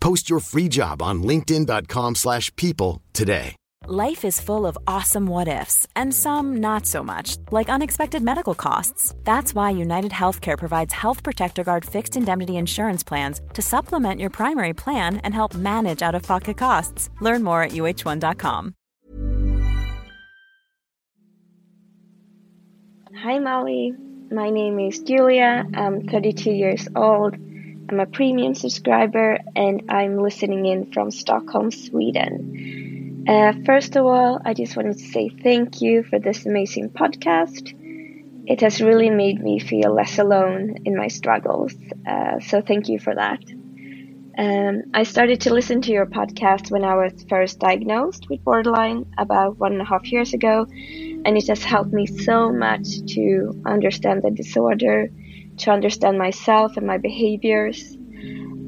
Post your free job on linkedin.com/people slash people today. Life is full of awesome what ifs, and some not so much, like unexpected medical costs. That's why United Healthcare provides Health Protector Guard fixed indemnity insurance plans to supplement your primary plan and help manage out of pocket costs. Learn more at uh1.com. Hi, Molly. My name is Julia. I'm 32 years old. I'm a premium subscriber and I'm listening in from Stockholm, Sweden. Uh, first of all, I just wanted to say thank you for this amazing podcast. It has really made me feel less alone in my struggles, uh, so thank you for that. Um, I started to listen to your podcast when I was first diagnosed with borderline about one and a half years ago, and it has helped me so much to understand the disorder, to understand myself and my behaviors.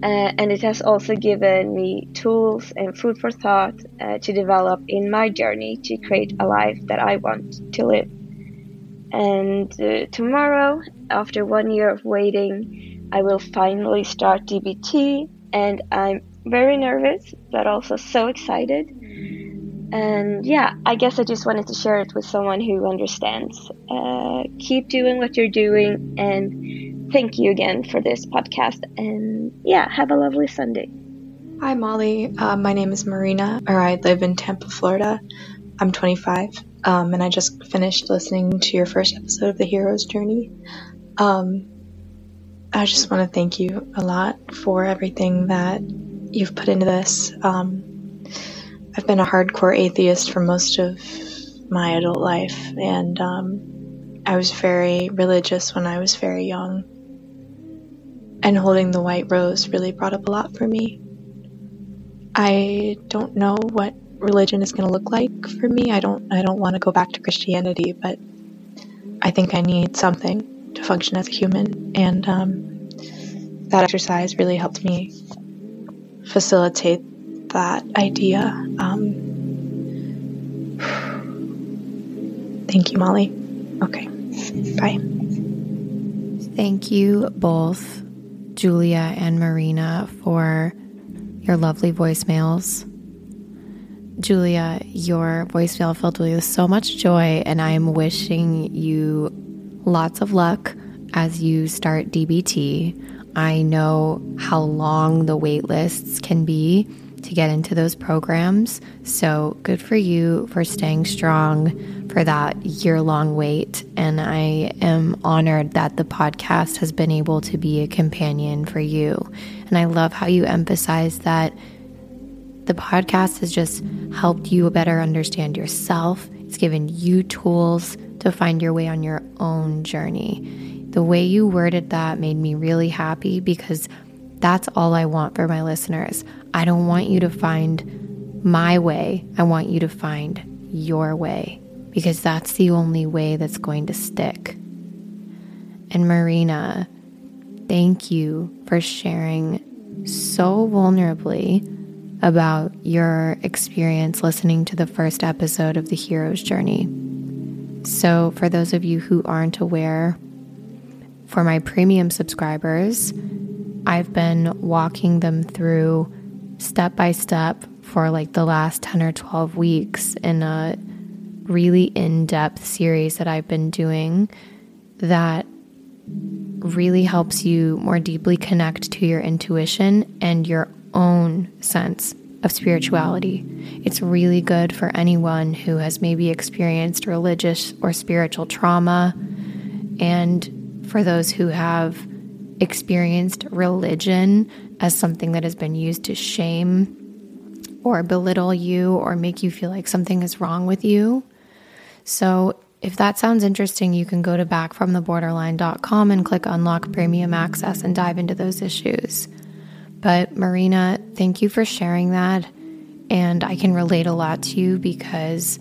Uh, and it has also given me tools and food for thought uh, to develop in my journey to create a life that I want to live. And uh, tomorrow, after one year of waiting, I will finally start DBT, and I'm very nervous, but also so excited. And yeah, I guess I just wanted to share it with someone who understands. Uh, keep doing what you're doing, and thank you again for this podcast. And yeah, have a lovely Sunday. Hi, Molly. Uh, my name is Marina, or I live in Tampa, Florida. I'm 25, um, and I just finished listening to your first episode of The Hero's Journey. Um, I just want to thank you a lot for everything that you've put into this. Um, I've been a hardcore atheist for most of my adult life, and um, I was very religious when I was very young. And holding the white rose really brought up a lot for me. I don't know what religion is going to look like for me. I don't. I don't want to go back to Christianity, but I think I need something to function as a human, and um, that exercise really helped me facilitate that idea. Um, thank you, Molly. Okay, bye. Thank you both, Julia and Marina, for your lovely voicemails. Julia, your voicemail filled me with so much joy, and I am wishing you lots of luck as you start DBT. I know how long the wait lists can be to get into those programs. So good for you for staying strong for that year long wait. And I am honored that the podcast has been able to be a companion for you. And I love how you emphasize that the podcast has just helped you better understand yourself. It's given you tools to find your way on your own journey. The way you worded that made me really happy because that's all I want for my listeners. I don't want you to find my way. I want you to find your way because that's the only way that's going to stick. And Marina, thank you for sharing so vulnerably about your experience listening to the first episode of The Hero's Journey. So, for those of you who aren't aware, for my premium subscribers, I've been walking them through step by step for like the last 10 or 12 weeks in a really in depth series that I've been doing that really helps you more deeply connect to your intuition and your own sense of spirituality. It's really good for anyone who has maybe experienced religious or spiritual trauma, and for those who have experienced religion as something that has been used to shame or belittle you or make you feel like something is wrong with you. So, if that sounds interesting, you can go to backfromtheborderline.com and click unlock premium access and dive into those issues. But Marina, thank you for sharing that. And I can relate a lot to you because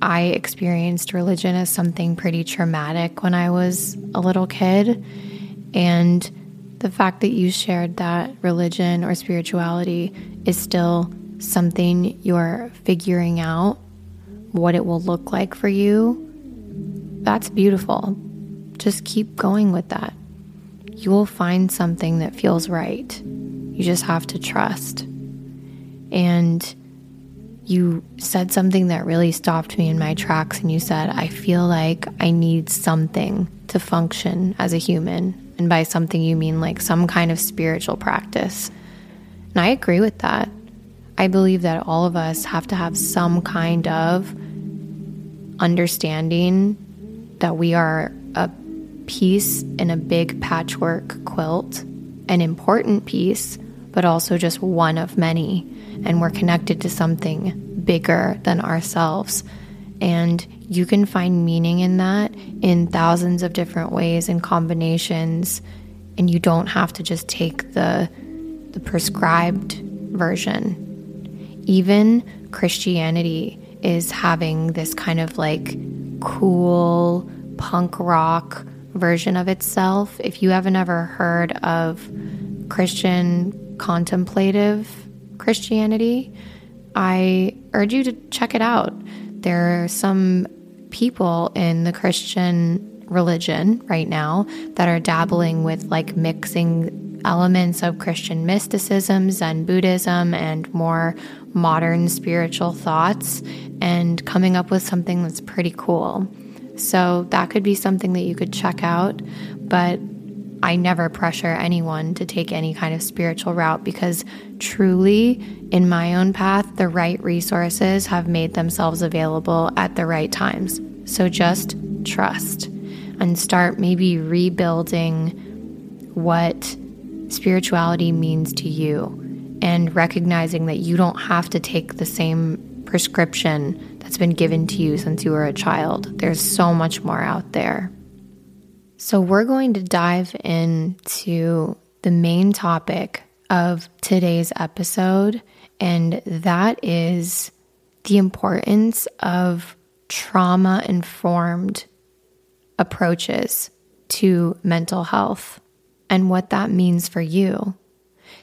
I experienced religion as something pretty traumatic when I was a little kid. And the fact that you shared that religion or spirituality is still something you're figuring out what it will look like for you, that's beautiful. Just keep going with that. You will find something that feels right. You just have to trust. And you said something that really stopped me in my tracks, and you said, I feel like I need something to function as a human. And by something, you mean like some kind of spiritual practice. And I agree with that. I believe that all of us have to have some kind of understanding that we are a piece in a big patchwork quilt, an important piece, but also just one of many. And we're connected to something bigger than ourselves. And you can find meaning in that in thousands of different ways and combinations. And you don't have to just take the, the prescribed version. Even Christianity is having this kind of like cool punk rock version of itself. If you haven't ever heard of Christian contemplative Christianity, I urge you to check it out. There are some people in the Christian religion right now that are dabbling with like mixing elements of Christian mysticism, Zen Buddhism, and more modern spiritual thoughts and coming up with something that's pretty cool. So that could be something that you could check out. But I never pressure anyone to take any kind of spiritual route because truly, in my own path, the right resources have made themselves available at the right times. So just trust and start maybe rebuilding what spirituality means to you and recognizing that you don't have to take the same prescription that's been given to you since you were a child. There's so much more out there. So, we're going to dive into the main topic of today's episode, and that is the importance of trauma informed approaches to mental health and what that means for you.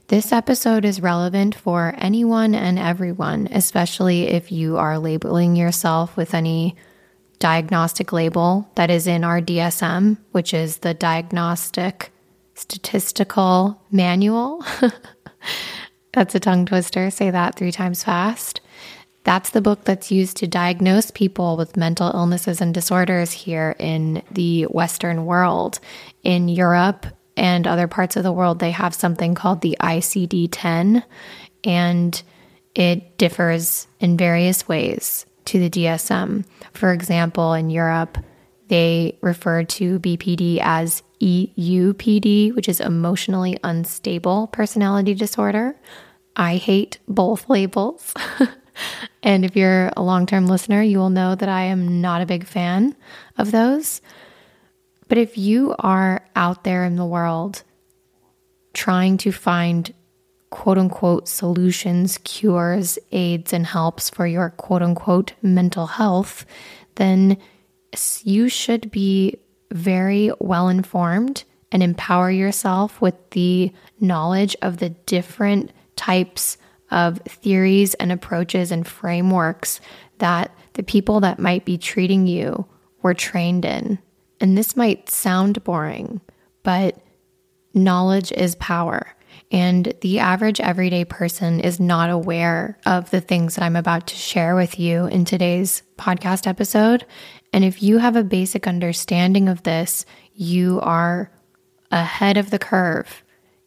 This episode is relevant for anyone and everyone, especially if you are labeling yourself with any diagnostic label that is in our DSM, which is the Diagnostic Statistical Manual. that's a tongue twister. Say that three times fast. That's the book that's used to diagnose people with mental illnesses and disorders here in the Western world. In Europe and other parts of the world, they have something called the ICD 10, and it differs in various ways to the DSM. For example, in Europe, they refer to BPD as EUPD, which is emotionally unstable personality disorder. I hate both labels. and if you're a long term listener, you will know that I am not a big fan of those. But if you are out there in the world trying to find quote unquote solutions, cures, aids, and helps for your quote unquote mental health, then you should be very well informed and empower yourself with the knowledge of the different types of theories and approaches and frameworks that the people that might be treating you were trained in. And this might sound boring, but knowledge is power. And the average everyday person is not aware of the things that I'm about to share with you in today's podcast episode. And if you have a basic understanding of this, you are ahead of the curve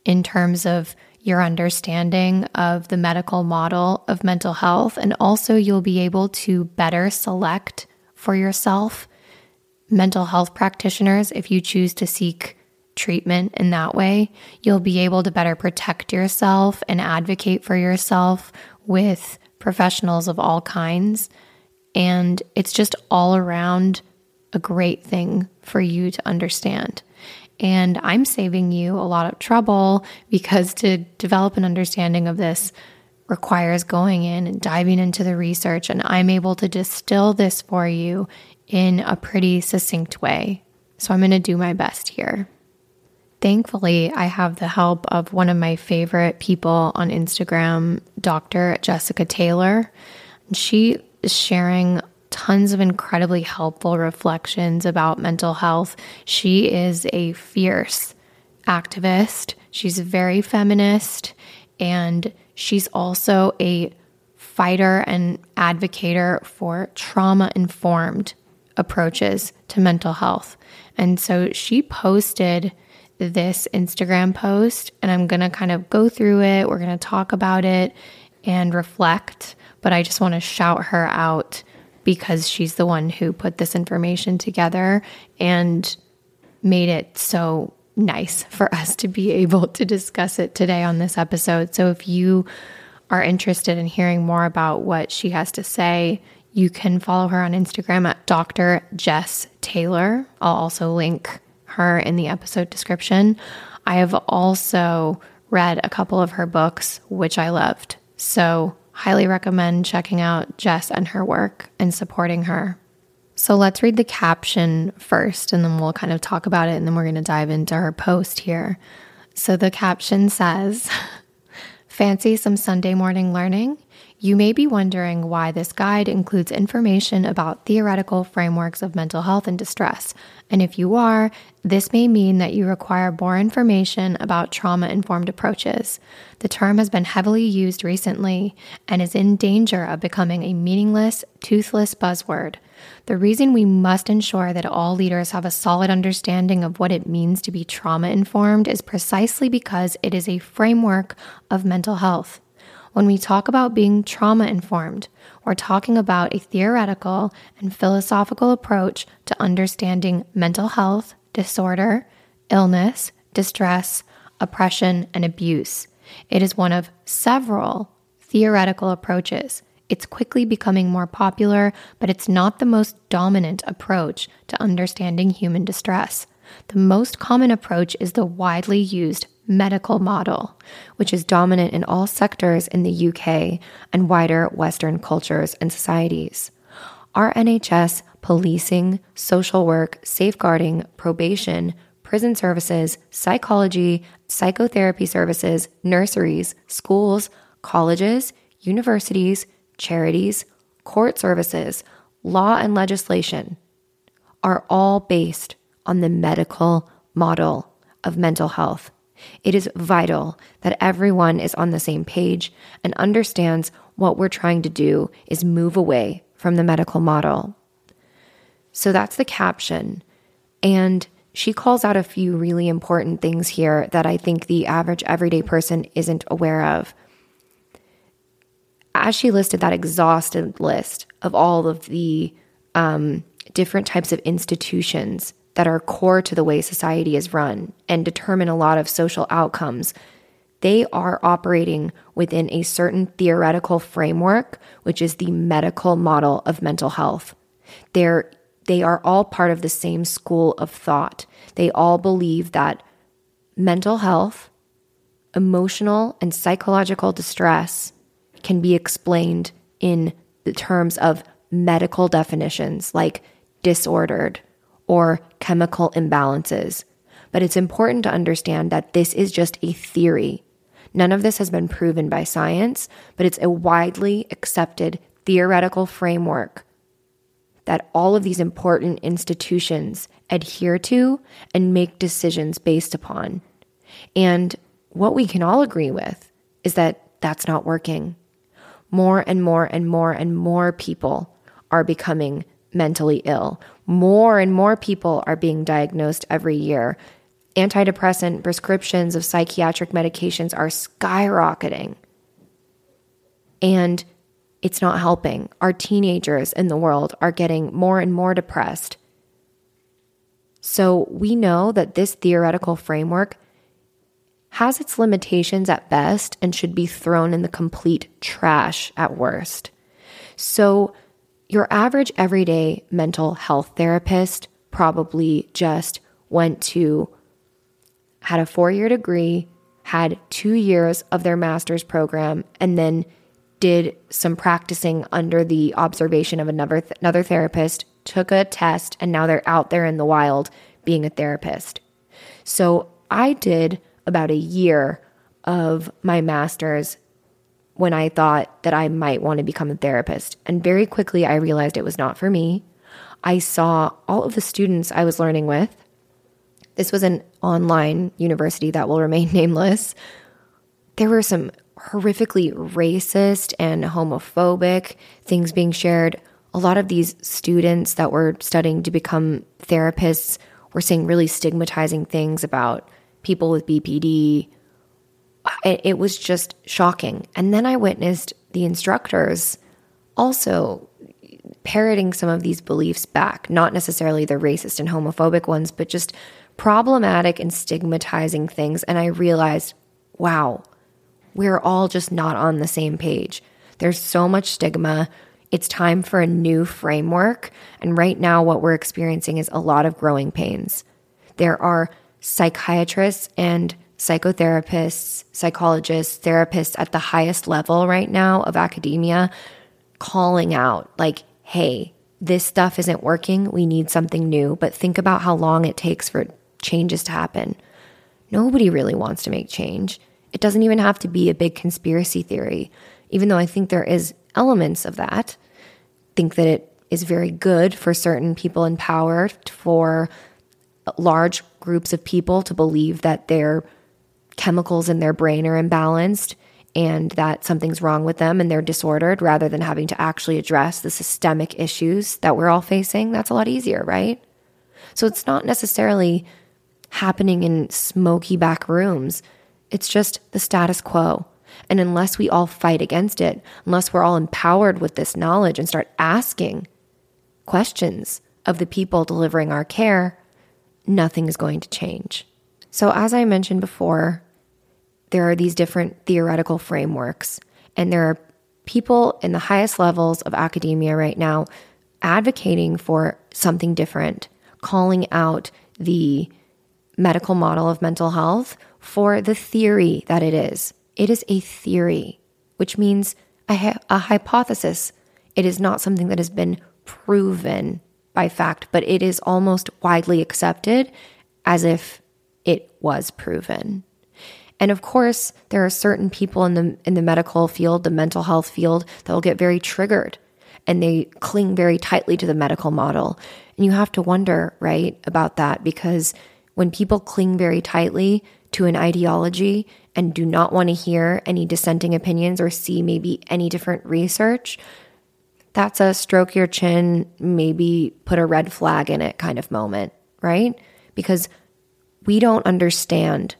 in terms of your understanding of the medical model of mental health. And also, you'll be able to better select for yourself mental health practitioners if you choose to seek treatment in that way. You'll be able to better protect yourself and advocate for yourself with professionals of all kinds. And it's just all around a great thing for you to understand. And I'm saving you a lot of trouble because to develop an understanding of this requires going in and diving into the research. And I'm able to distill this for you in a pretty succinct way. So I'm going to do my best here. Thankfully, I have the help of one of my favorite people on Instagram, Dr. Jessica Taylor. She is sharing tons of incredibly helpful reflections about mental health. She is a fierce activist, she's very feminist, and she's also a fighter and advocator for trauma informed approaches to mental health. And so she posted this Instagram post, and I'm going to kind of go through it. We're going to talk about it and reflect, but I just want to shout her out because she's the one who put this information together and made it so nice for us to be able to discuss it today on this episode. So if you are interested in hearing more about what she has to say, you can follow her on Instagram at Dr. Jess Taylor. I'll also link her in the episode description. I have also read a couple of her books, which I loved. So Highly recommend checking out Jess and her work and supporting her. So let's read the caption first, and then we'll kind of talk about it, and then we're going to dive into her post here. So the caption says, Fancy some Sunday morning learning? You may be wondering why this guide includes information about theoretical frameworks of mental health and distress. And if you are, this may mean that you require more information about trauma informed approaches. The term has been heavily used recently and is in danger of becoming a meaningless, toothless buzzword. The reason we must ensure that all leaders have a solid understanding of what it means to be trauma informed is precisely because it is a framework of mental health. When we talk about being trauma informed, we're talking about a theoretical and philosophical approach to understanding mental health, disorder, illness, distress, oppression, and abuse. It is one of several theoretical approaches. It's quickly becoming more popular, but it's not the most dominant approach to understanding human distress. The most common approach is the widely used medical model, which is dominant in all sectors in the UK and wider Western cultures and societies. Our NHS, policing, social work, safeguarding, probation, prison services, psychology, psychotherapy services, nurseries, schools, colleges, universities, charities, court services, law and legislation are all based on the medical model of mental health. It is vital that everyone is on the same page and understands what we're trying to do is move away from the medical model. So that's the caption. And she calls out a few really important things here that I think the average everyday person isn't aware of. As she listed that exhaustive list of all of the um, different types of institutions that are core to the way society is run and determine a lot of social outcomes, they are operating within a certain theoretical framework, which is the medical model of mental health. They're, they are all part of the same school of thought. They all believe that mental health, emotional, and psychological distress can be explained in the terms of medical definitions like disordered, or chemical imbalances. But it's important to understand that this is just a theory. None of this has been proven by science, but it's a widely accepted theoretical framework that all of these important institutions adhere to and make decisions based upon. And what we can all agree with is that that's not working. More and more and more and more people are becoming mentally ill. More and more people are being diagnosed every year. Antidepressant prescriptions of psychiatric medications are skyrocketing. And it's not helping. Our teenagers in the world are getting more and more depressed. So we know that this theoretical framework has its limitations at best and should be thrown in the complete trash at worst. So, your average everyday mental health therapist probably just went to, had a four year degree, had two years of their master's program, and then did some practicing under the observation of another th- another therapist, took a test, and now they're out there in the wild being a therapist. So I did about a year of my master's when I thought that I might want to become a therapist. And very quickly, I realized it was not for me. I saw all of the students I was learning with. This was an online university that will remain nameless. There were some horrifically racist and homophobic things being shared. A lot of these students that were studying to become therapists were saying really stigmatizing things about people with BPD. It was just shocking. And then I witnessed the instructors also parroting some of these beliefs back, not necessarily the racist and homophobic ones, but just problematic and stigmatizing things. And I realized, wow, we're all just not on the same page. There's so much stigma. It's time for a new framework. And right now, what we're experiencing is a lot of growing pains. There are psychiatrists and psychotherapists, psychologists, therapists at the highest level right now of academia calling out, like, hey, this stuff isn't working. We need something new. But think about how long it takes for changes to happen. Nobody really wants to make change. It doesn't even have to be a big conspiracy theory, even though I think there is elements of that. think that it is very good for certain people in power for large groups of people to believe that their chemicals in their brain are imbalanced and that something's wrong with them and they're disordered rather than having to actually address the systemic issues that we're all facing. That's a lot easier, right? So it's not necessarily happening in smoky back rooms. It's just the status quo. And unless we all fight against it, unless we're all empowered with this knowledge and start asking questions of the people delivering our care, nothing is going to change. So, as I mentioned before, there are these different theoretical frameworks, and there are people in the highest levels of academia right now advocating for something different, calling out the medical model of mental health for the theory that it is. It is a theory, which means a, a hypothesis. It is not something that has been proven by fact, but it is almost widely accepted as if it was proven. And of course, there are certain people in the in the medical field, the mental health field, that will get very triggered and they cling very tightly to the medical model. And you have to wonder, right, about that because when people cling very tightly to an ideology and do not want to hear any dissenting opinions or see maybe any different research, that's a stroke your chin, maybe put a red flag in it kind of moment, right? Because we don't understand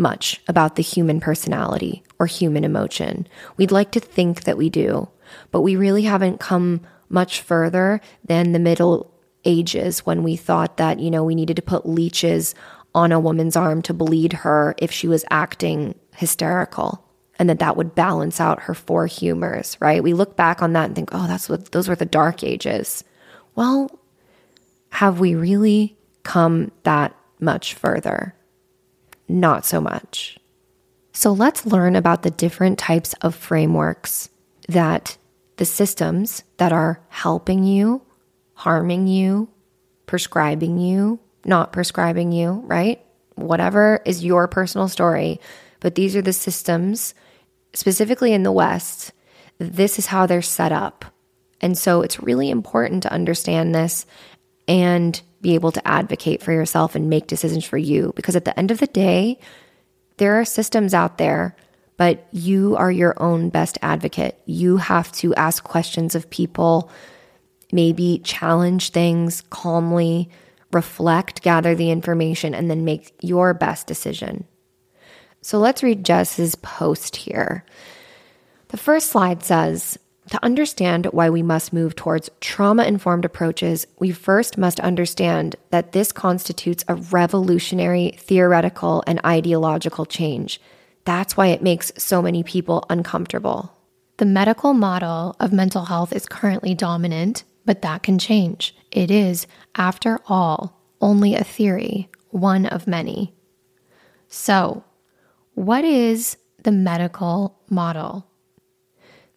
much about the human personality or human emotion. We'd like to think that we do, but we really haven't come much further than the Middle Ages when we thought that, you know, we needed to put leeches on a woman's arm to bleed her if she was acting hysterical and that that would balance out her four humors, right? We look back on that and think, "Oh, that's what those were the dark ages." Well, have we really come that much further? Not so much. So let's learn about the different types of frameworks that the systems that are helping you, harming you, prescribing you, not prescribing you, right? whatever is your personal story, but these are the systems, specifically in the West. This is how they're set up. And so it's really important to understand this and be able to advocate for yourself and make decisions for you. Because at the end of the day, there are systems out there, but you are your own best advocate. You have to ask questions of people, maybe challenge things calmly, reflect, gather the information, and then make your best decision. So let's read Jess's post here. The first slide says, to understand why we must move towards trauma informed approaches, we first must understand that this constitutes a revolutionary theoretical and ideological change. That's why it makes so many people uncomfortable. The medical model of mental health is currently dominant, but that can change. It is, after all, only a theory, one of many. So, what is the medical model?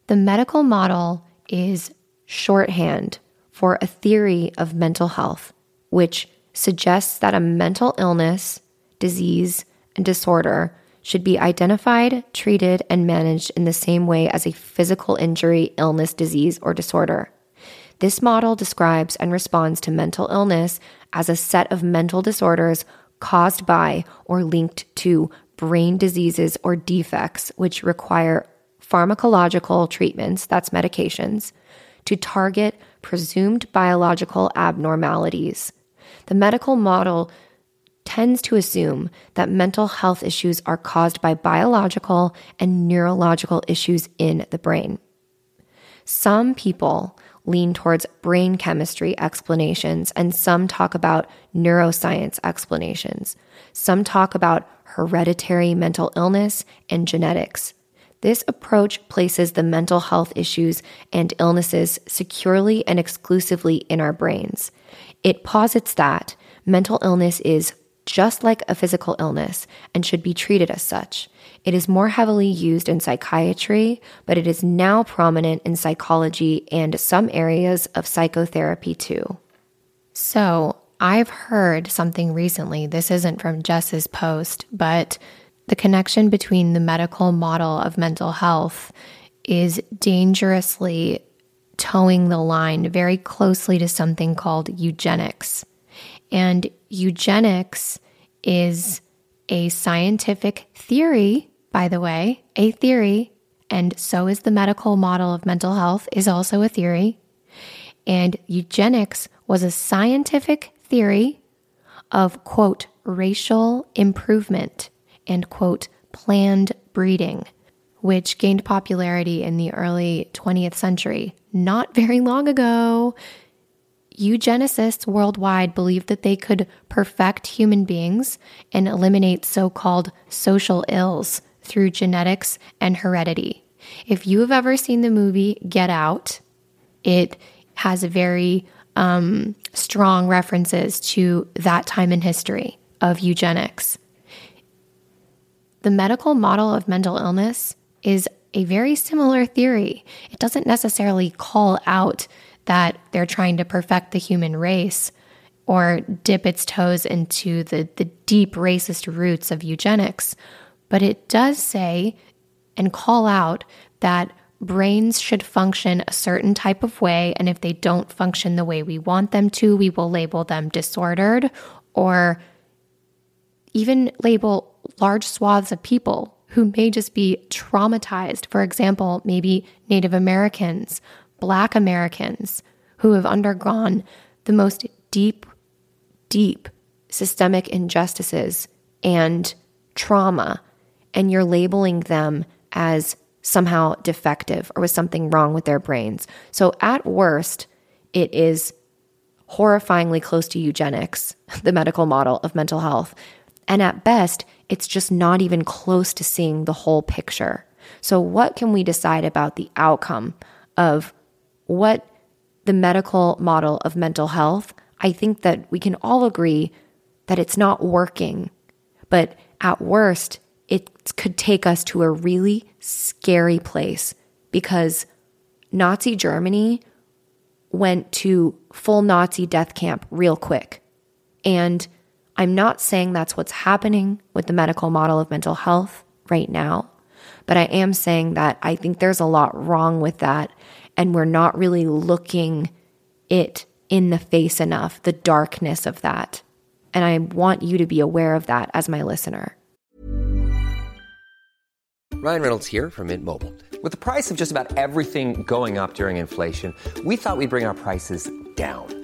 The medical model is shorthand for a theory of mental health, which suggests that a mental illness, disease, and disorder should be identified, treated, and managed in the same way as a physical injury, illness, disease, or disorder. This model describes and responds to mental illness as a set of mental disorders caused by or linked to brain diseases or defects which require pharmacological treatments, that's medications, to target presumed biological abnormalities. The medical model tends to assume that mental health issues are caused by biological and neurological issues in the brain. Some people lean towards brain chemistry explanations, and some talk about neuroscience explanations. Some talk about hereditary mental illness and genetics. This approach places the mental health issues and illnesses securely and exclusively in our brains. It posits that mental illness is just like a physical illness and should be treated as such. It is more heavily used in psychiatry, but it is now prominent in psychology and some areas of psychotherapy too. So, I've heard something recently. This isn't from Jess's post, but the connection between the medical model of mental health is dangerously toeing the line very closely to something called eugenics. And eugenics is a scientific theory, by the way, a theory, and so is the medical model of mental health is also a theory. And eugenics was a scientific theory of quote racial improvement and, quote, planned breeding, which gained popularity in the early 20th century. Not very long ago, eugenicists worldwide believed that they could perfect human beings and eliminate so called social ills through genetics and heredity. If you have ever seen the movie Get Out, it has very um, strong references to that time in history of eugenics. The medical model of mental illness is a very similar theory. It doesn't necessarily call out that they're trying to perfect the human race or dip its toes into the, the deep racist roots of eugenics, but it does say and call out that brains should function a certain type of way. And if they don't function the way we want them to, we will label them disordered or even label large swaths of people who may just be traumatized. For example, maybe Native Americans, Black Americans who have undergone the most deep, deep systemic injustices and trauma, and you're labeling them as somehow defective or with something wrong with their brains. So, at worst, it is horrifyingly close to eugenics, the medical model of mental health. And at best, it's just not even close to seeing the whole picture. So, what can we decide about the outcome of what the medical model of mental health? I think that we can all agree that it's not working, but at worst, it could take us to a really scary place because Nazi Germany went to full Nazi death camp real quick. And I'm not saying that's what's happening with the medical model of mental health right now, but I am saying that I think there's a lot wrong with that. And we're not really looking it in the face enough, the darkness of that. And I want you to be aware of that as my listener. Ryan Reynolds here from Mint Mobile. With the price of just about everything going up during inflation, we thought we'd bring our prices down.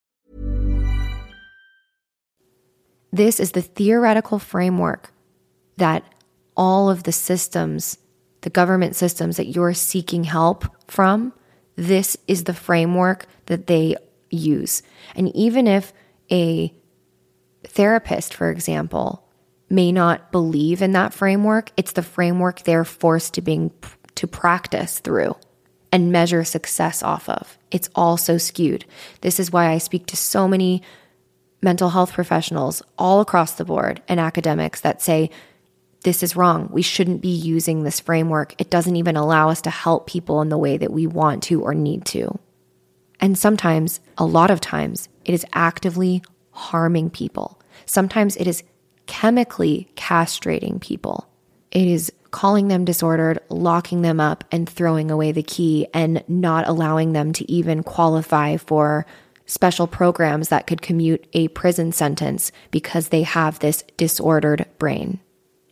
This is the theoretical framework that all of the systems, the government systems that you're seeking help from, this is the framework that they use. And even if a therapist, for example, may not believe in that framework, it's the framework they're forced to being to practice through and measure success off of. It's all so skewed. This is why I speak to so many mental health professionals all across the board and academics that say this is wrong. We shouldn't be using this framework. It doesn't even allow us to help people in the way that we want to or need to. And sometimes, a lot of times, it is actively harming people. Sometimes it is chemically castrating people. It is calling them disordered, locking them up, and throwing away the key, and not allowing them to even qualify for special programs that could commute a prison sentence because they have this disordered brain.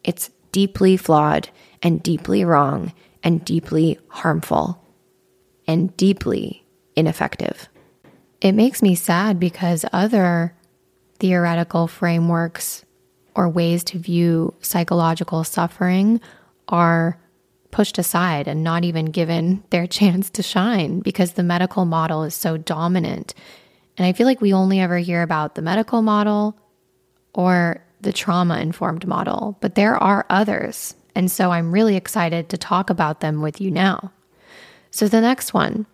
It's deeply flawed and deeply wrong and deeply harmful and deeply ineffective. It makes me sad because other theoretical frameworks or ways to view psychological suffering are pushed aside and not even given their chance to shine because the medical model is so dominant. And I feel like we only ever hear about the medical model or the trauma informed model, but there are others. And so I'm really excited to talk about them with you now. So the next one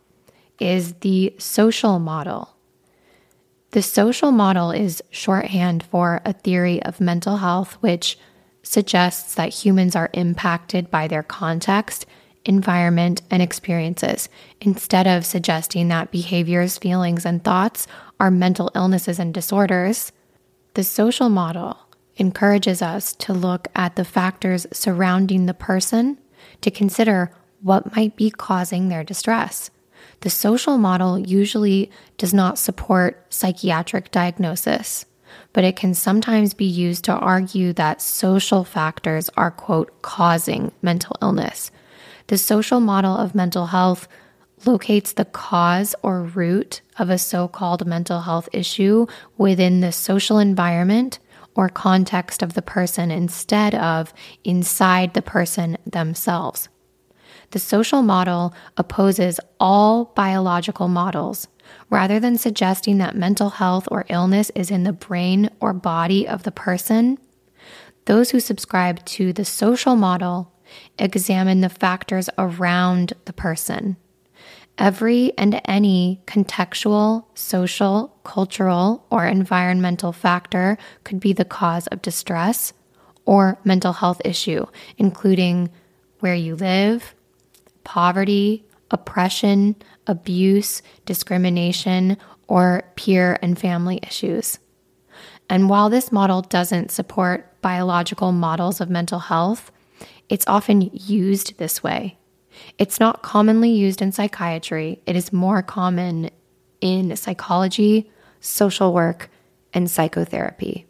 is the social model. The social model is shorthand for a theory of mental health, which suggests that humans are impacted by their context, environment, and experiences, instead of suggesting that behaviors, feelings, and thoughts are mental illnesses and disorders. The social model encourages us to look at the factors surrounding the person to consider what might be causing their distress. The social model usually does not support psychiatric diagnosis, but it can sometimes be used to argue that social factors are, quote, causing mental illness. The social model of mental health locates the cause or root of a so called mental health issue within the social environment or context of the person instead of inside the person themselves. The social model opposes all biological models. Rather than suggesting that mental health or illness is in the brain or body of the person, those who subscribe to the social model examine the factors around the person. Every and any contextual, social, cultural, or environmental factor could be the cause of distress or mental health issue, including where you live, poverty, oppression, abuse, discrimination, or peer and family issues. And while this model doesn't support biological models of mental health, it's often used this way. It's not commonly used in psychiatry, it is more common in psychology, social work, and psychotherapy.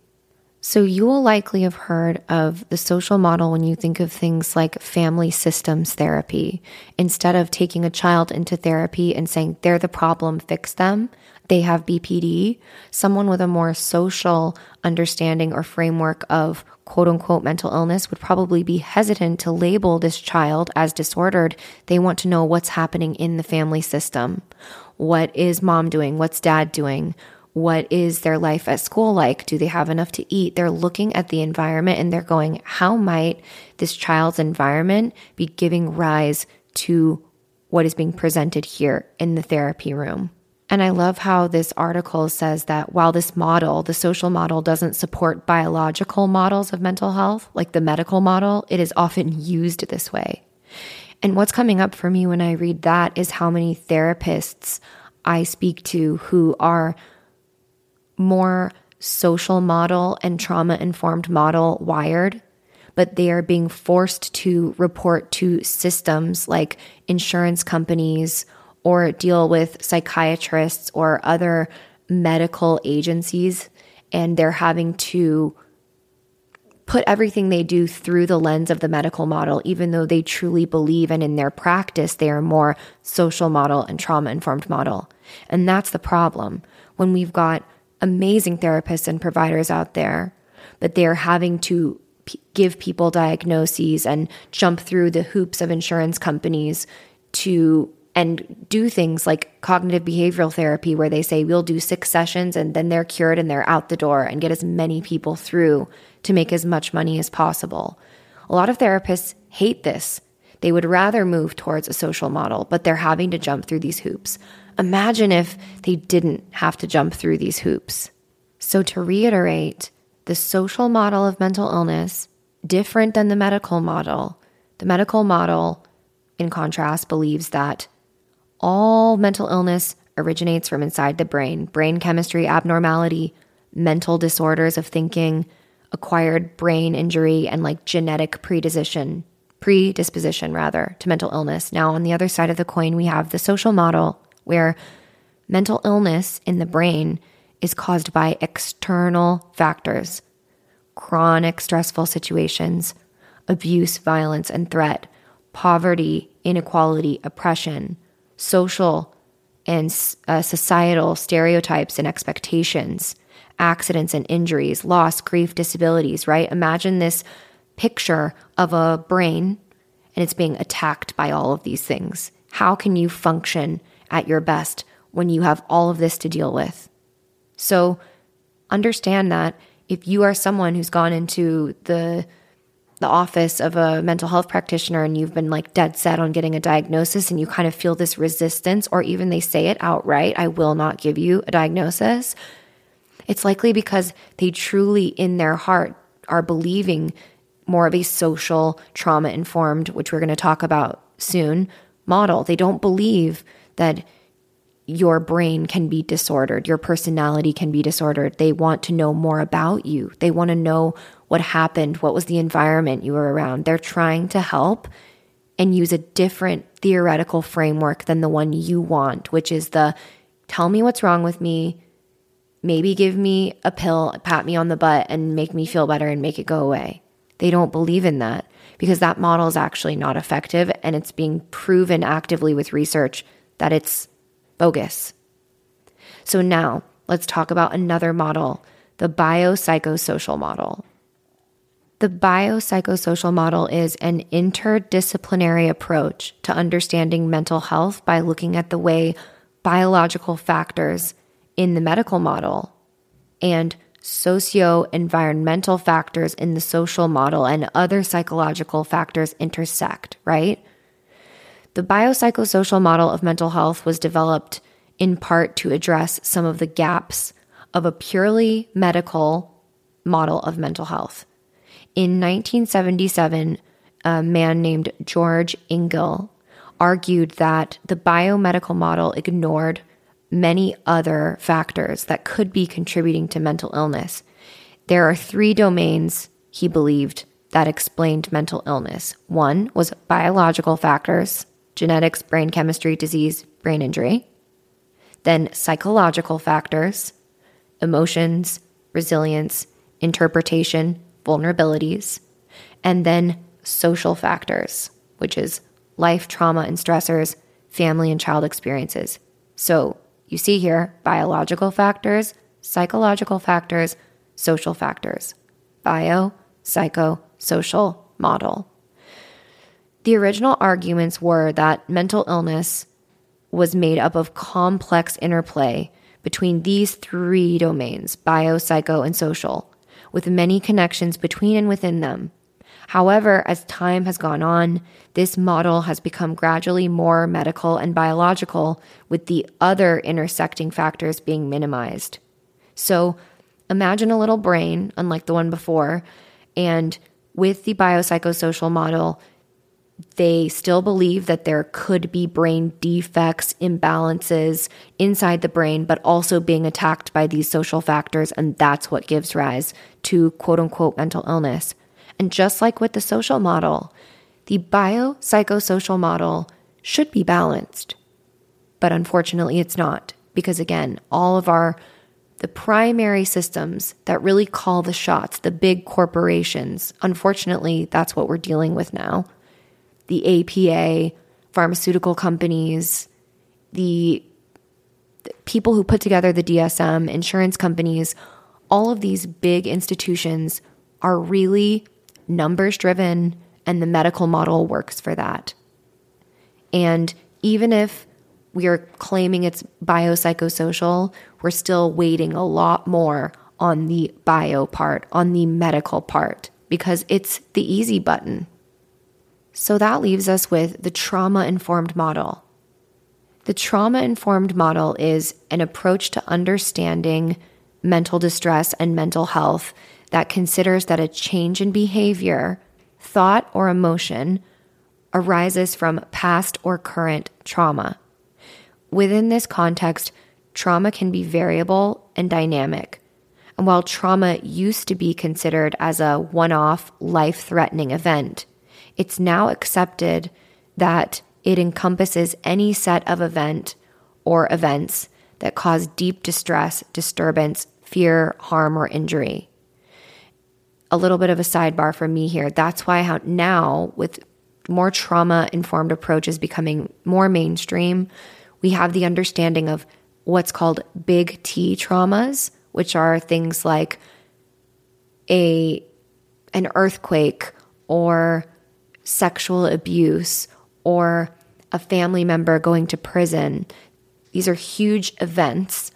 So, you will likely have heard of the social model when you think of things like family systems therapy. Instead of taking a child into therapy and saying they're the problem, fix them, they have BPD. Someone with a more social understanding or framework of quote unquote mental illness would probably be hesitant to label this child as disordered. They want to know what's happening in the family system. What is mom doing? What's dad doing? What is their life at school like? Do they have enough to eat? They're looking at the environment and they're going, how might this child's environment be giving rise to what is being presented here in the therapy room? And I love how this article says that while this model, the social model, doesn't support biological models of mental health, like the medical model, it is often used this way. And what's coming up for me when I read that is how many therapists I speak to who are more social model and trauma informed model wired, but they are being forced to report to systems like insurance companies or deal with psychiatrists or other medical agencies. And they're having to put everything they do through the lens of the medical model, even though they truly believe and in their practice they are more social model and trauma informed model. And that's the problem. When we've got amazing therapists and providers out there, but they're having to give people diagnoses and jump through the hoops of insurance companies to and do things like cognitive behavioral therapy where they say we'll do six sessions and then they're cured and they're out the door and get as many people through to make as much money as possible. A lot of therapists hate this. They would rather move towards a social model, but they're having to jump through these hoops. Imagine if they didn't have to jump through these hoops. So, to reiterate, the social model of mental illness, different than the medical model. The medical model, in contrast, believes that all mental illness originates from inside the brain brain chemistry abnormality, mental disorders of thinking, acquired brain injury, and like genetic predisposition, predisposition rather, to mental illness. Now, on the other side of the coin, we have the social model where mental illness in the brain is caused by external factors, chronic stressful situations, abuse, violence, and threat, poverty, inequality, oppression, social and uh, societal stereotypes and expectations, accidents and injuries, loss, grief, disabilities, right? Imagine this picture of a brain and it's being attacked by all of these things. How can you function at your best when you have all of this to deal with. So understand that if you are someone who's gone into the the office of a mental health practitioner and you've been like dead set on getting a diagnosis and you kind of feel this resistance or even they say it outright, I will not give you a diagnosis. It's likely because they truly in their heart are believing more of a social trauma informed, which we're going to talk about soon, model. They don't believe that your brain can be disordered, your personality can be disordered. They want to know more about you. They want to know what happened, what was the environment you were around. They're trying to help and use a different theoretical framework than the one you want, which is the tell me what's wrong with me, maybe give me a pill, pat me on the butt, and make me feel better and make it go away. They don't believe in that because that model is actually not effective and it's being proven actively with research that it's bogus. So now let's talk about another model, the biopsychosocial model. The biopsychosocial model is an interdisciplinary approach to understanding mental health by looking at the way biological factors in the medical model and socio environmental factors in the social model and other psychological factors intersect, right? The biopsychosocial model of mental health was developed in part to address some of the gaps of a purely medical model of mental health. In 1977, a man named George Engel argued that the biomedical model ignored many other factors that could be contributing to mental illness. There are three domains, he believed, that explained mental illness. One was biological factors, genetics, brain chemistry, disease, brain injury. Then psychological factors, emotions, resilience, interpretation, vulnerabilities, and then social factors, which is life, trauma, and stressors, family and child experiences. So you see here biological factors, psychological factors, social factors. Bio, psycho, social model. The original arguments were that mental illness was made up of complex interplay between these three domains bio, psycho, and social, with many connections between and within them. However, as time has gone on, this model has become gradually more medical and biological, with the other intersecting factors being minimized. So imagine a little brain, unlike the one before, and with the biopsychosocial model, they still believe that there could be brain defects, imbalances inside the brain, but also being attacked by these social factors. And that's what gives rise to quote unquote mental illness. And just like with the social model, the biopsychosocial model should be balanced. But unfortunately, it's not. Because again, all of our the primary systems that really call the shots, the big corporations, unfortunately, that's what we're dealing with now the APA, pharmaceutical companies, the, people who put together the DSM, insurance companies, all of these big institutions are really numbers driven, and the medical model works for that. And even if we are claiming it's biopsychosocial, we're still weighting a lot more on the bio part, on the medical part, because it's the easy button. So that leaves us with the trauma informed model. The trauma informed model is an approach to understanding mental distress and mental health that considers that a change in behavior, thought, or emotion arises from past or current trauma. Within this context, trauma can be variable and dynamic. And while trauma used to be considered as a one off, life threatening event, it's now accepted that it encompasses any set of event or events that cause deep distress, disturbance, fear, harm, or injury. A little bit of a sidebar for me here. That's why now with more trauma informed approaches becoming more mainstream, we have the understanding of what's called big T traumas, which are things like a an earthquake or sexual abuse or a family member going to prison, these are huge events,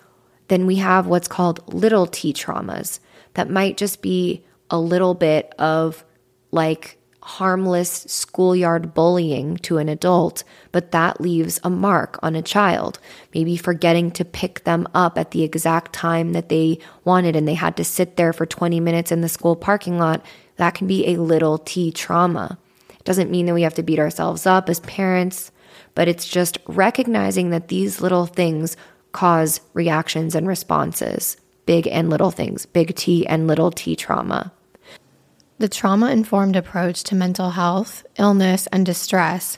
then we have what's called little t traumas that might just be a little bit of like harmless schoolyard bullying to an adult, but that leaves a mark on a child. Maybe forgetting to pick them up at the exact time that they wanted and they had to sit there for 20 minutes in the school parking lot. That can be a little t trauma. Doesn't mean that we have to beat ourselves up as parents, but it's just recognizing that these little things cause reactions and responses, big and little things, big T and little t trauma. The trauma informed approach to mental health, illness, and distress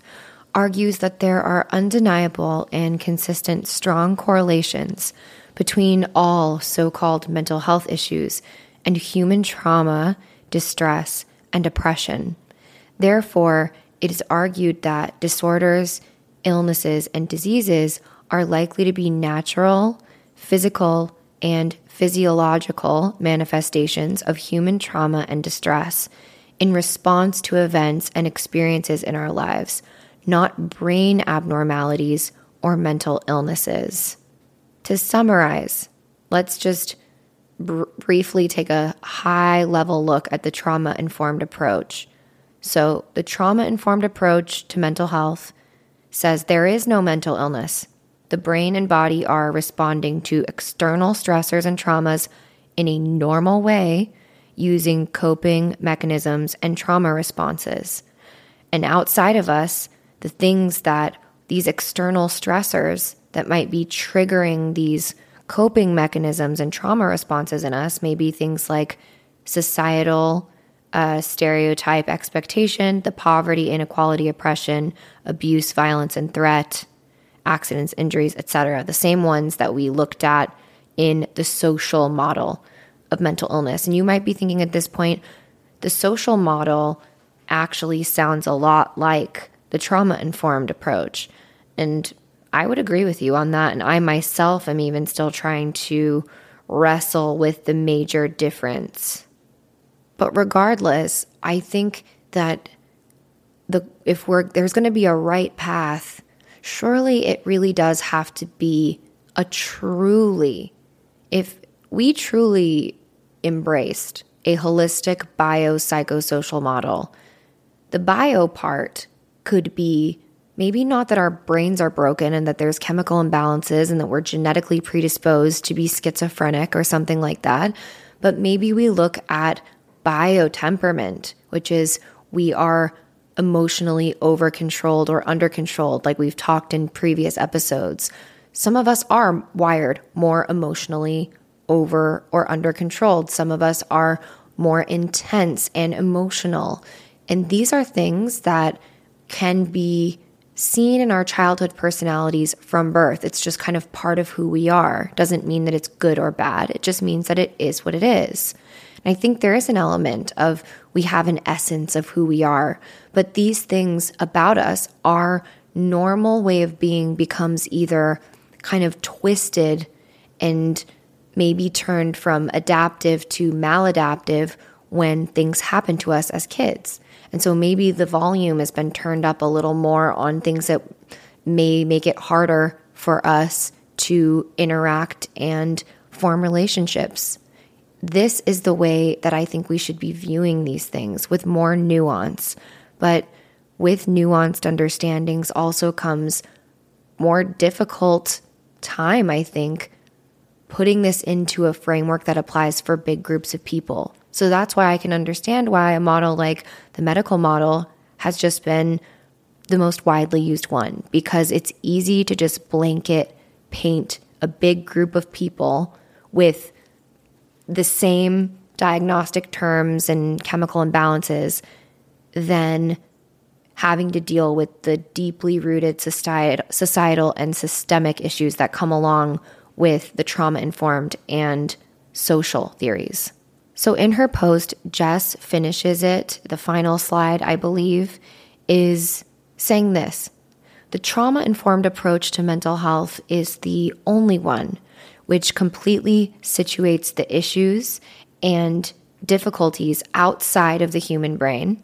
argues that there are undeniable and consistent strong correlations between all so called mental health issues and human trauma, distress, and depression. Therefore, it is argued that disorders, illnesses, and diseases are likely to be natural, physical, and physiological manifestations of human trauma and distress in response to events and experiences in our lives, not brain abnormalities or mental illnesses. To summarize, let's just br- briefly take a high level look at the trauma informed approach. So, the trauma informed approach to mental health says there is no mental illness. The brain and body are responding to external stressors and traumas in a normal way using coping mechanisms and trauma responses. And outside of us, the things that these external stressors that might be triggering these coping mechanisms and trauma responses in us may be things like societal uh, stereotype expectation, the poverty, inequality, oppression, abuse, violence, and threat, accidents, injuries, etc. The same ones that we looked at in the social model of mental illness. And you might be thinking at this point, the social model actually sounds a lot like the trauma informed approach. And I would agree with you on that. And I myself am even still trying to wrestle with the major difference. But regardless, I think that the if we're there's going to be a right path, surely it really does have to be a truly if we truly embraced a holistic biopsychosocial model, the bio part could be maybe not that our brains are broken and that there's chemical imbalances and that we're genetically predisposed to be schizophrenic or something like that, but maybe we look at bio temperament, which is we are emotionally over controlled or under controlled, like we've talked in previous episodes. Some of us are wired more emotionally over or under controlled. Some of us are more intense and emotional. And these are things that can be seen in our childhood personalities from birth. It's just kind of part of who we are. Doesn't mean that it's good or bad. It just means that it is what it is. And I think there is an element of we have an essence of who we are, but these things about us, our normal way of being becomes either kind of twisted and maybe turned from adaptive to maladaptive when things happen to us as kids. And so maybe the volume has been turned up a little more on things that may make it harder for us to interact and form relationships. This is the way that I think we should be viewing these things with more nuance. But with nuanced understandings also comes more difficult time, I think, putting this into a framework that applies for big groups of people. So that's why I can understand why a model like the medical model has just been the most widely used one because it's easy to just blanket paint a big group of people with the same diagnostic terms and chemical imbalances than having to deal with the deeply rooted societal and systemic issues that come along with the trauma informed and social theories. So in her post, Jess finishes it. The final slide, I believe, is saying this The trauma informed approach to mental health is the only one which completely situates the issues and difficulties outside of the human brain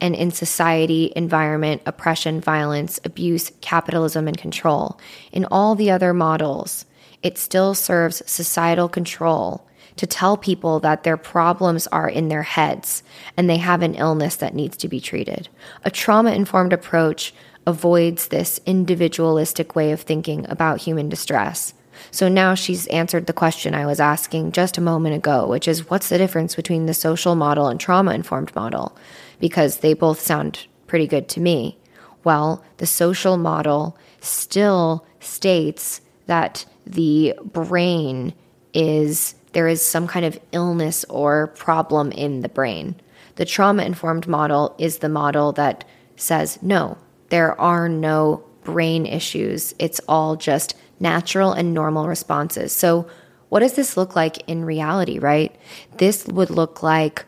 and in society, environment, oppression, violence, abuse, capitalism, and control. In all the other models, it still serves societal control to tell people that their problems are in their heads and they have an illness that needs to be treated. A trauma informed approach avoids this individualistic way of thinking about human distress. So now she's answered the question I was asking just a moment ago, which is what's the difference between the social model and trauma informed model? Because they both sound pretty good to me. Well, the social model still states that the brain is there is some kind of illness or problem in the brain. The trauma informed model is the model that says, no, there are no brain issues. It's all just natural and normal responses. So, what does this look like in reality, right? This would look like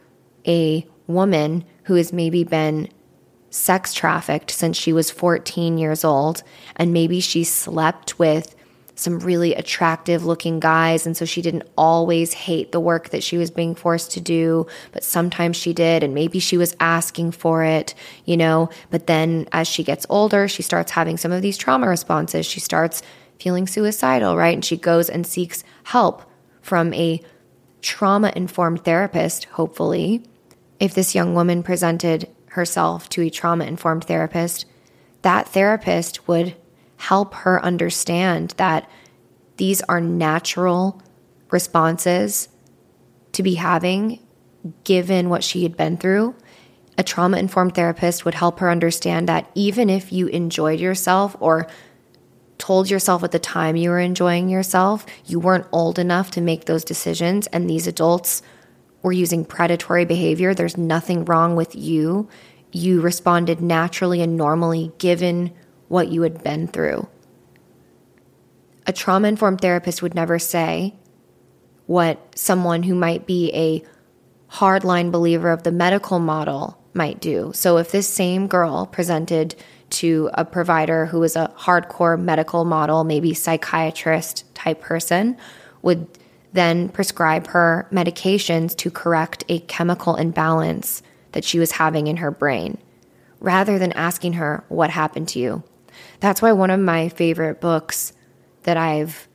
a woman who has maybe been sex trafficked since she was 14 years old, and maybe she slept with some really attractive looking guys. And so she didn't always hate the work that she was being forced to do, but sometimes she did. And maybe she was asking for it, you know. But then as she gets older, she starts having some of these trauma responses. She starts feeling suicidal, right? And she goes and seeks help from a trauma informed therapist, hopefully. If this young woman presented herself to a trauma informed therapist, that therapist would help her understand that these are natural responses to be having given what she had been through. A trauma informed therapist would help her understand that even if you enjoyed yourself or told yourself at the time you were enjoying yourself, you weren't old enough to make those decisions, and these adults were using predatory behavior. There's nothing wrong with you. You responded naturally and normally given what you had been through. A trauma informed therapist would never say, what someone who might be a hardline believer of the medical model might do. So if this same girl presented to a provider who is a hardcore medical model, maybe psychiatrist type person, would then prescribe her medications to correct a chemical imbalance that she was having in her brain, rather than asking her, What happened to you? That's why one of my favorite books that I've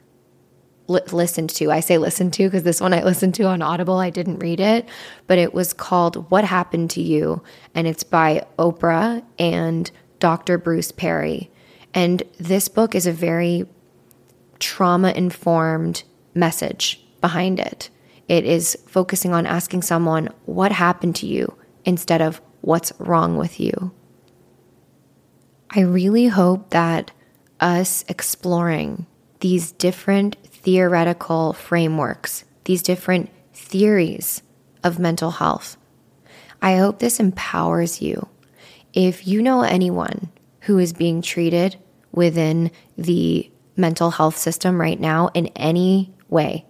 li- listened to, I say listened to because this one I listened to on Audible, I didn't read it, but it was called What Happened to You? And it's by Oprah and Dr. Bruce Perry. And this book is a very trauma informed message behind it. It is focusing on asking someone, What happened to you? instead of What's wrong with you? I really hope that us exploring these different theoretical frameworks, these different theories of mental health, I hope this empowers you. If you know anyone who is being treated within the mental health system right now in any way,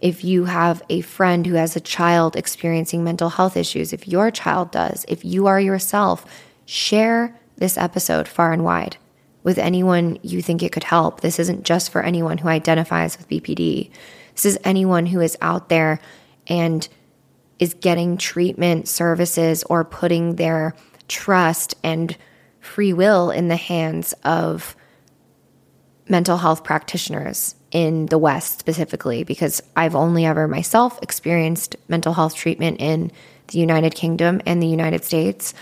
if you have a friend who has a child experiencing mental health issues, if your child does, if you are yourself, share this episode far and wide with anyone you think it could help. This isn't just for anyone who identifies with BPD. This is anyone who is out there and is getting treatment services or putting their trust and free will in the hands of mental health practitioners in the West specifically, because I've only ever myself experienced mental health treatment in the United Kingdom and the United States.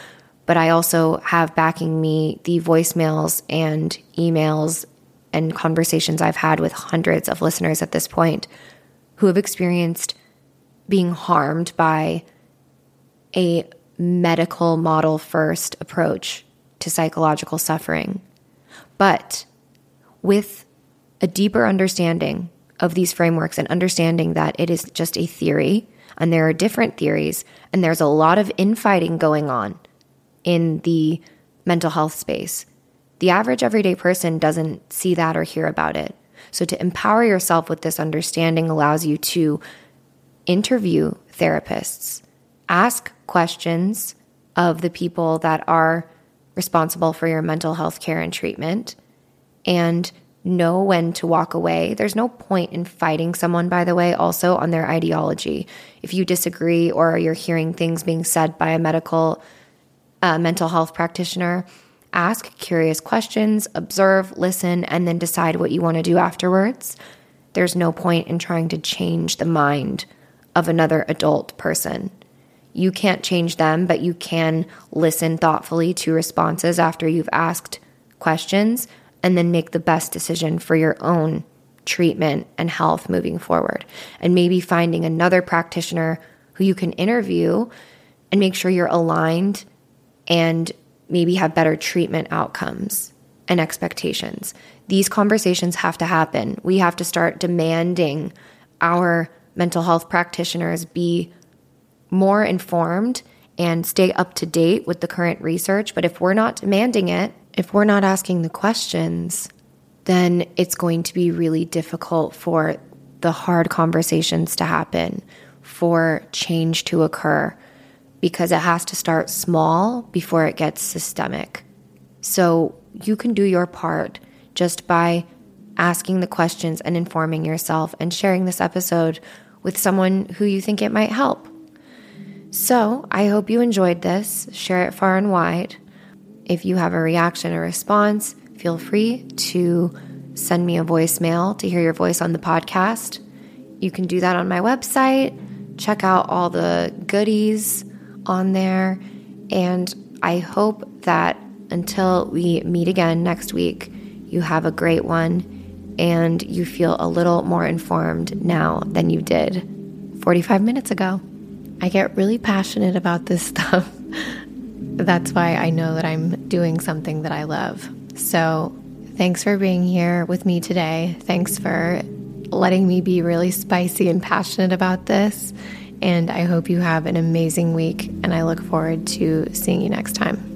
But I also have backing me the voicemails and emails and conversations I've had with hundreds of listeners at this point who have experienced being harmed by a medical model first approach to psychological suffering. But with a deeper understanding of these frameworks and understanding that it is just a theory and there are different theories and there's a lot of infighting going on in the mental health space. The average everyday person doesn't see that or hear about it. So, to empower yourself with this understanding allows you to interview therapists, ask questions of the people that are responsible for your mental health care and treatment, and know when to walk away. There's no point in fighting someone, by the way, also on their ideology. If you disagree or you're hearing things being said by a medical, uh, mental health practitioner, ask curious questions, observe, listen, and then decide what you want to do afterwards. There's no point in trying to change the mind of another adult person. You can't change them, but you can listen thoughtfully to responses after you've asked questions and then make the best decision for your own treatment and health moving forward. And maybe finding another practitioner who you can interview and make sure you're aligned and maybe have better treatment outcomes and expectations. These conversations have to happen. We have to start demanding our mental health practitioners be more informed and stay up to date with the current research. But if we're not demanding it, if we're not asking the questions, then it's going to be really difficult for the hard conversations to happen, for change to occur, because it has to start small before it gets systemic. So you can do your part just by asking the questions and informing yourself and sharing this episode with someone who you think it might help. So I hope you enjoyed this. Share it far and wide. If you have a reaction or response, feel free to send me a voicemail to hear your voice on the podcast. You can do that on my website. Check out all the goodies on there. And I hope that until we meet again next week, you have a great one and you feel a little more informed now than you did 45 minutes ago. I get really passionate about this stuff that's why I know that I'm doing something that I love. So, thanks for being here with me today. Thanks for letting me be really spicy and passionate about this. And I hope you have an amazing week. And I look forward to seeing you next time.